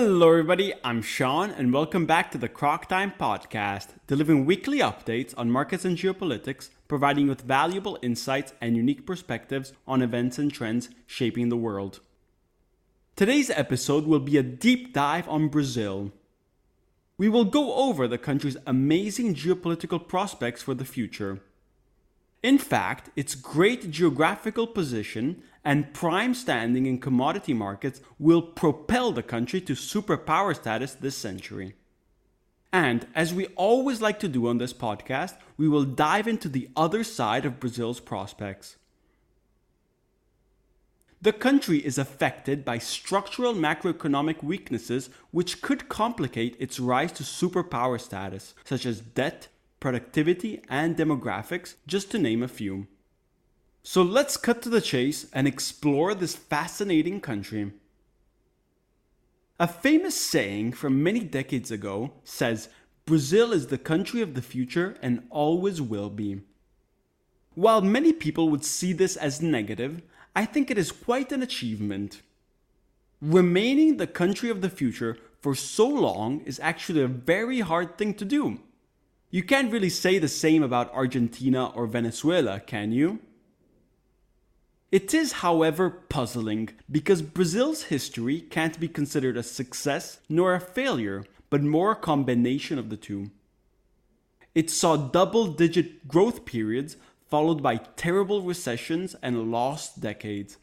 Hello, everybody. I'm Sean, and welcome back to the Croc Time podcast, delivering weekly updates on markets and geopolitics, providing you with valuable insights and unique perspectives on events and trends shaping the world. Today's episode will be a deep dive on Brazil. We will go over the country's amazing geopolitical prospects for the future. In fact, its great geographical position and prime standing in commodity markets will propel the country to superpower status this century. And as we always like to do on this podcast, we will dive into the other side of Brazil's prospects. The country is affected by structural macroeconomic weaknesses which could complicate its rise to superpower status, such as debt, productivity, and demographics, just to name a few. So let's cut to the chase and explore this fascinating country. A famous saying from many decades ago says Brazil is the country of the future and always will be. While many people would see this as negative, I think it is quite an achievement. Remaining the country of the future for so long is actually a very hard thing to do. You can't really say the same about Argentina or Venezuela, can you? It is, however, puzzling because Brazil's history can't be considered a success nor a failure, but more a combination of the two. It saw double digit growth periods followed by terrible recessions and lost decades.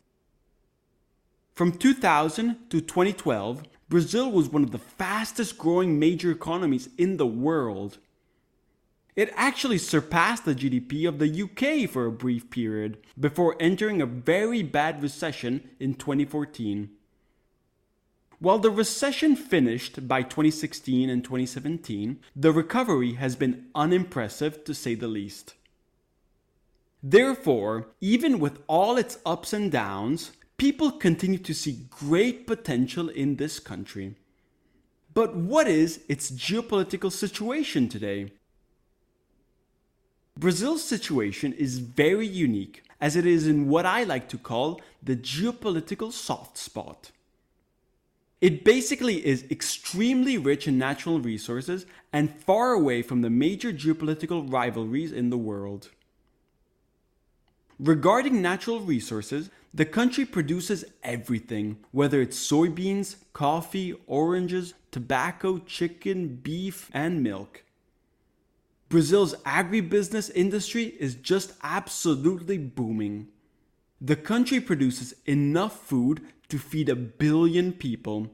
From 2000 to 2012, Brazil was one of the fastest growing major economies in the world. It actually surpassed the GDP of the UK for a brief period before entering a very bad recession in 2014. While the recession finished by 2016 and 2017, the recovery has been unimpressive to say the least. Therefore, even with all its ups and downs, people continue to see great potential in this country. But what is its geopolitical situation today? Brazil's situation is very unique as it is in what I like to call the geopolitical soft spot. It basically is extremely rich in natural resources and far away from the major geopolitical rivalries in the world. Regarding natural resources, the country produces everything, whether it's soybeans, coffee, oranges, tobacco, chicken, beef, and milk. Brazil's agribusiness industry is just absolutely booming. The country produces enough food to feed a billion people.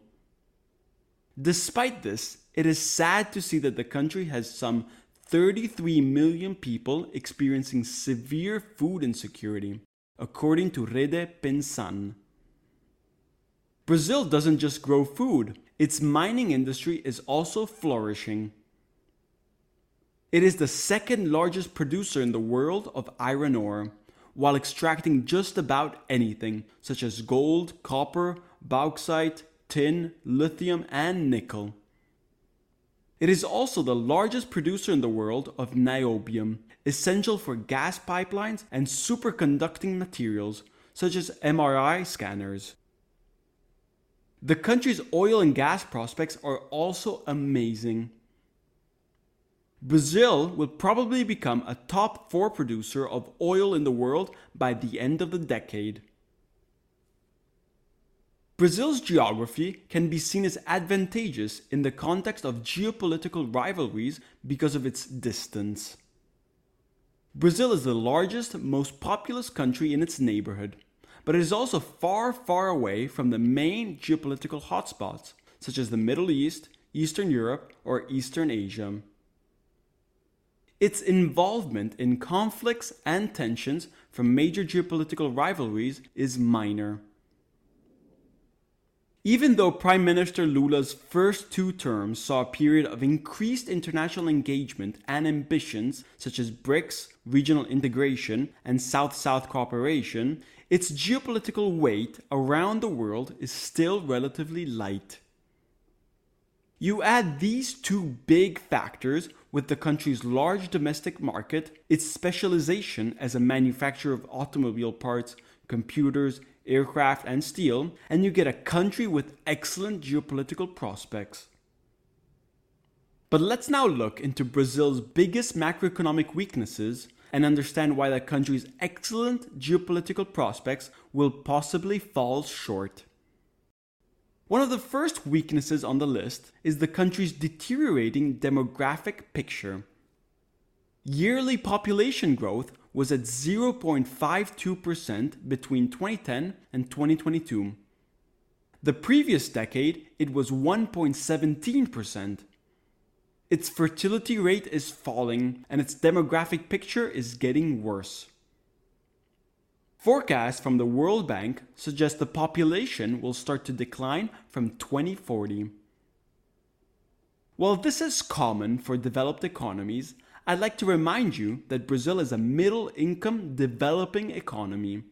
Despite this, it is sad to see that the country has some 33 million people experiencing severe food insecurity, according to Rede PENSSAN. Brazil doesn't just grow food, its mining industry is also flourishing. It is the second largest producer in the world of iron ore, while extracting just about anything, such as gold, copper, bauxite, tin, lithium, and nickel. It is also the largest producer in the world of niobium, essential for gas pipelines and superconducting materials, such as MRI scanners. The country's oil and gas prospects are also amazing. Brazil will probably become a top 4 producer of oil in the world by the end of the decade. Brazil's geography can be seen as advantageous in the context of geopolitical rivalries because of its distance. Brazil is the largest, most populous country in its neighborhood, but it is also far, far away from the main geopolitical hotspots, such as the Middle East, Eastern Europe, or Eastern Asia. Its involvement in conflicts and tensions from major geopolitical rivalries is minor. Even though Prime Minister Lula's first two terms saw a period of increased international engagement and ambitions such as BRICS, regional integration, and South South cooperation, its geopolitical weight around the world is still relatively light. You add these two big factors with the country's large domestic market, its specialization as a manufacturer of automobile parts, computers, aircraft, and steel, and you get a country with excellent geopolitical prospects. But let's now look into Brazil's biggest macroeconomic weaknesses and understand why that country's excellent geopolitical prospects will possibly fall short. One of the first weaknesses on the list is the country's deteriorating demographic picture. Yearly population growth was at 0.52% between 2010 and 2022. The previous decade, it was 1.17%. Its fertility rate is falling and its demographic picture is getting worse. Forecasts from the World Bank suggest the population will start to decline from 2040. While this is common for developed economies, I'd like to remind you that Brazil is a middle income developing economy.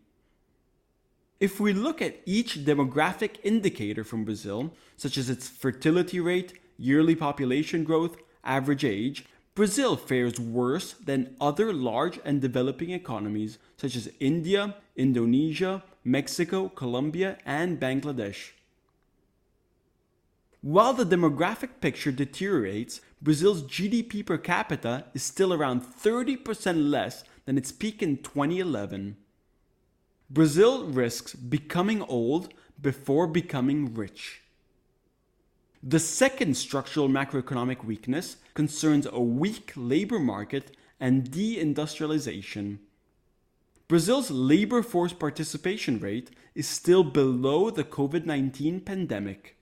If we look at each demographic indicator from Brazil, such as its fertility rate, yearly population growth, average age, Brazil fares worse than other large and developing economies such as India, Indonesia, Mexico, Colombia, and Bangladesh. While the demographic picture deteriorates, Brazil's GDP per capita is still around 30% less than its peak in 2011. Brazil risks becoming old before becoming rich. The second structural macroeconomic weakness concerns a weak labor market and deindustrialization. Brazil's labor force participation rate is still below the COVID 19 pandemic.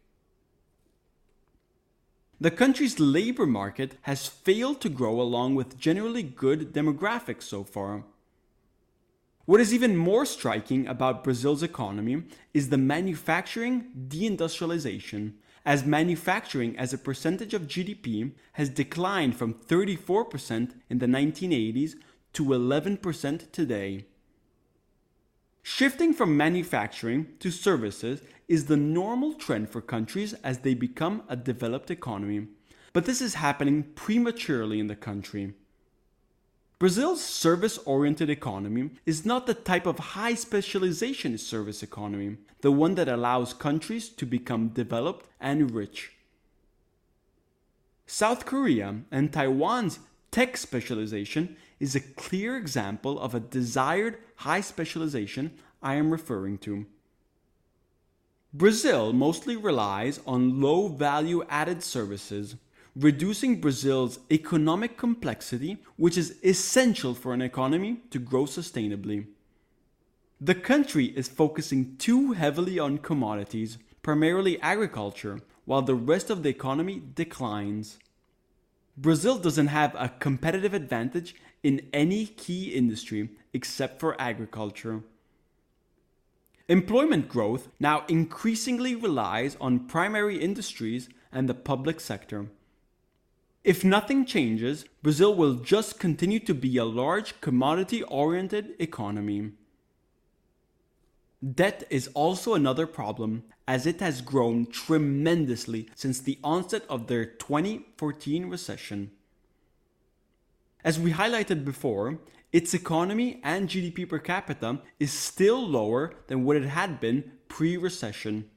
The country's labor market has failed to grow along with generally good demographics so far. What is even more striking about Brazil's economy is the manufacturing deindustrialization, as manufacturing as a percentage of GDP has declined from 34% in the 1980s to 11% today. Shifting from manufacturing to services is the normal trend for countries as they become a developed economy, but this is happening prematurely in the country. Brazil's service oriented economy is not the type of high specialization service economy, the one that allows countries to become developed and rich. South Korea and Taiwan's tech specialization is a clear example of a desired high specialization I am referring to. Brazil mostly relies on low value added services reducing Brazil's economic complexity, which is essential for an economy to grow sustainably. The country is focusing too heavily on commodities, primarily agriculture, while the rest of the economy declines. Brazil doesn't have a competitive advantage in any key industry except for agriculture. Employment growth now increasingly relies on primary industries and the public sector. If nothing changes, Brazil will just continue to be a large commodity oriented economy. Debt is also another problem, as it has grown tremendously since the onset of their 2014 recession. As we highlighted before, its economy and GDP per capita is still lower than what it had been pre recession.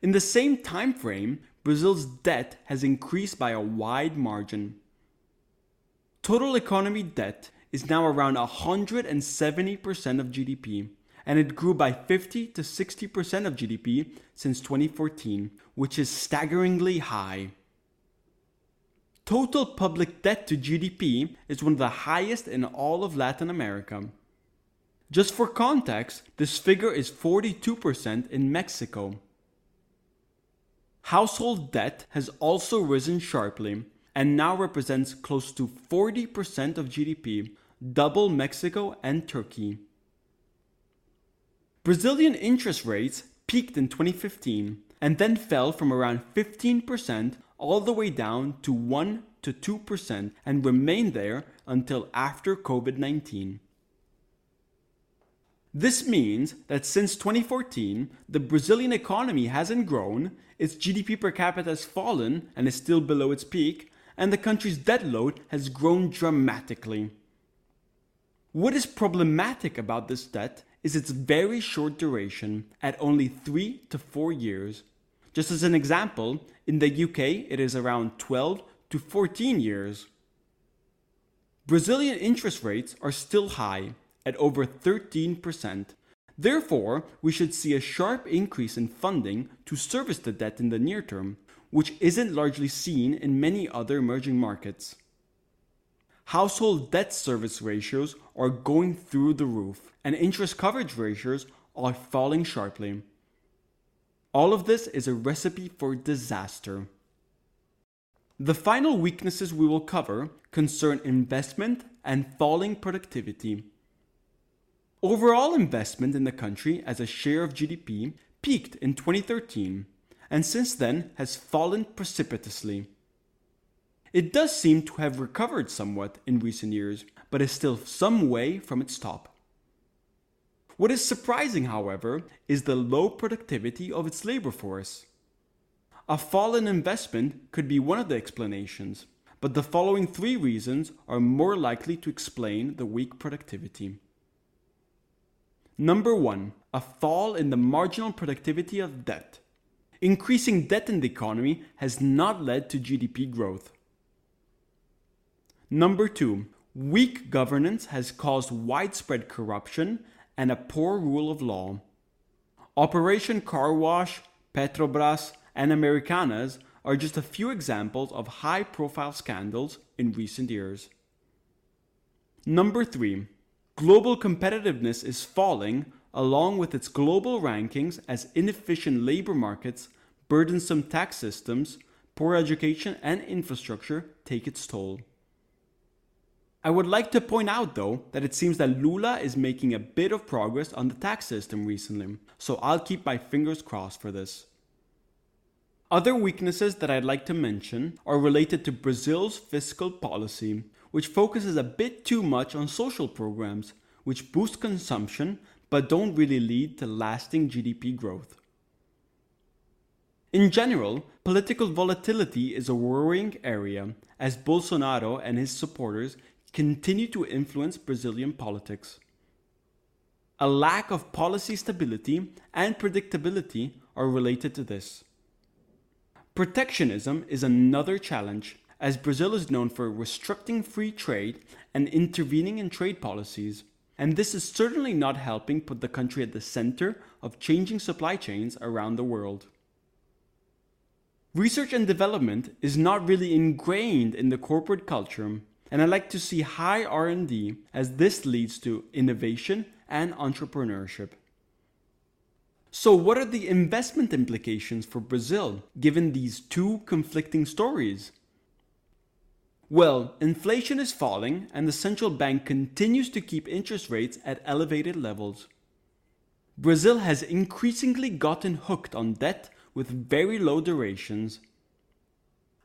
In the same time frame, Brazil's debt has increased by a wide margin. Total economy debt is now around 170% of GDP, and it grew by 50 to 60% of GDP since 2014, which is staggeringly high. Total public debt to GDP is one of the highest in all of Latin America. Just for context, this figure is 42% in Mexico. Household debt has also risen sharply and now represents close to 40% of GDP, double Mexico and Turkey. Brazilian interest rates peaked in 2015 and then fell from around 15% all the way down to 1 to 2% and remained there until after COVID 19. This means that since 2014, the Brazilian economy hasn't grown, its GDP per capita has fallen and is still below its peak, and the country's debt load has grown dramatically. What is problematic about this debt is its very short duration at only 3 to 4 years. Just as an example, in the UK it is around 12 to 14 years. Brazilian interest rates are still high, at over 13%. Therefore, we should see a sharp increase in funding to service the debt in the near term, which isn't largely seen in many other emerging markets. Household debt service ratios are going through the roof, and interest coverage ratios are falling sharply. All of this is a recipe for disaster. The final weaknesses we will cover concern investment and falling productivity. Overall investment in the country as a share of GDP peaked in 2013 and since then has fallen precipitously. It does seem to have recovered somewhat in recent years, but is still some way from its top. What is surprising, however, is the low productivity of its labor force. A fall in investment could be one of the explanations, but the following three reasons are more likely to explain the weak productivity. Number one, a fall in the marginal productivity of debt. Increasing debt in the economy has not led to GDP growth. Number two, weak governance has caused widespread corruption and a poor rule of law. Operation Car Wash, Petrobras, and Americanas are just a few examples of high profile scandals in recent years. Number three, global competitiveness is falling along with its global rankings as inefficient labor markets, burdensome tax systems, poor education, and infrastructure take its toll. I would like to point out though that it seems that Lula is making a bit of progress on the tax system recently, so I'll keep my fingers crossed for this. Other weaknesses that I'd like to mention are related to Brazil's fiscal policy, which focuses a bit too much on social programs, which boost consumption but don't really lead to lasting GDP growth. In general, political volatility is a worrying area as Bolsonaro and his supporters continue to influence Brazilian politics. A lack of policy stability and predictability are related to this. Protectionism is another challenge, as Brazil is known for restricting free trade and intervening in trade policies. And this is certainly not helping put the country at the center of changing supply chains around the world. Research and development is not really ingrained in the corporate culture, and I like to see high R&D as this leads to innovation and entrepreneurship. So, what are the investment implications for Brazil given these two conflicting stories? Well, inflation is falling and the central bank continues to keep interest rates at elevated levels. Brazil has increasingly gotten hooked on debt with very low durations.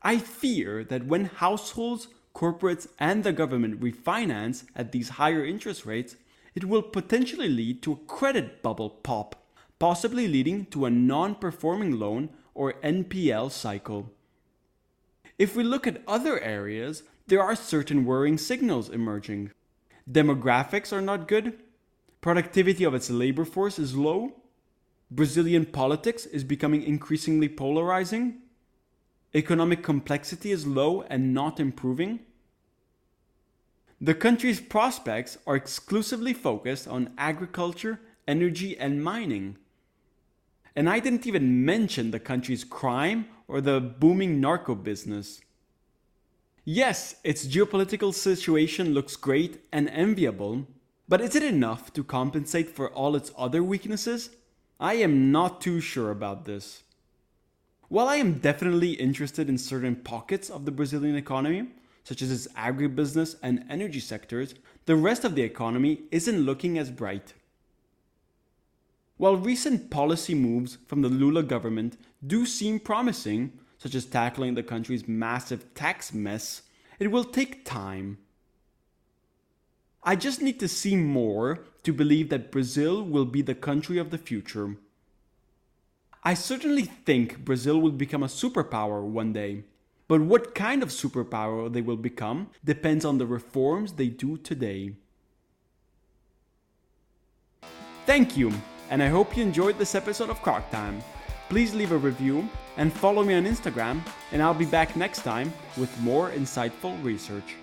I fear that when households, corporates, and the government refinance at these higher interest rates, it will potentially lead to a credit bubble pop possibly leading to a non performing loan or NPL cycle. If we look at other areas, there are certain worrying signals emerging. Demographics are not good, productivity of its labor force is low, Brazilian politics is becoming increasingly polarizing, economic complexity is low and not improving. The country's prospects are exclusively focused on agriculture, energy, and mining. And I didn't even mention the country's crime or the booming narco business. Yes, its geopolitical situation looks great and enviable, but is it enough to compensate for all its other weaknesses? I am not too sure about this. While I am definitely interested in certain pockets of the Brazilian economy, such as its agribusiness and energy sectors, the rest of the economy isn't looking as bright. While recent policy moves from the Lula government do seem promising, such as tackling the country's massive tax mess, it will take time. I just need to see more to believe that Brazil will be the country of the future. I certainly think Brazil will become a superpower one day, but what kind of superpower they will become depends on the reforms they do today. Thank you, and I hope you enjoyed this episode of Croc Time. Please leave a review and follow me on Instagram, and I'll be back next time with more insightful research.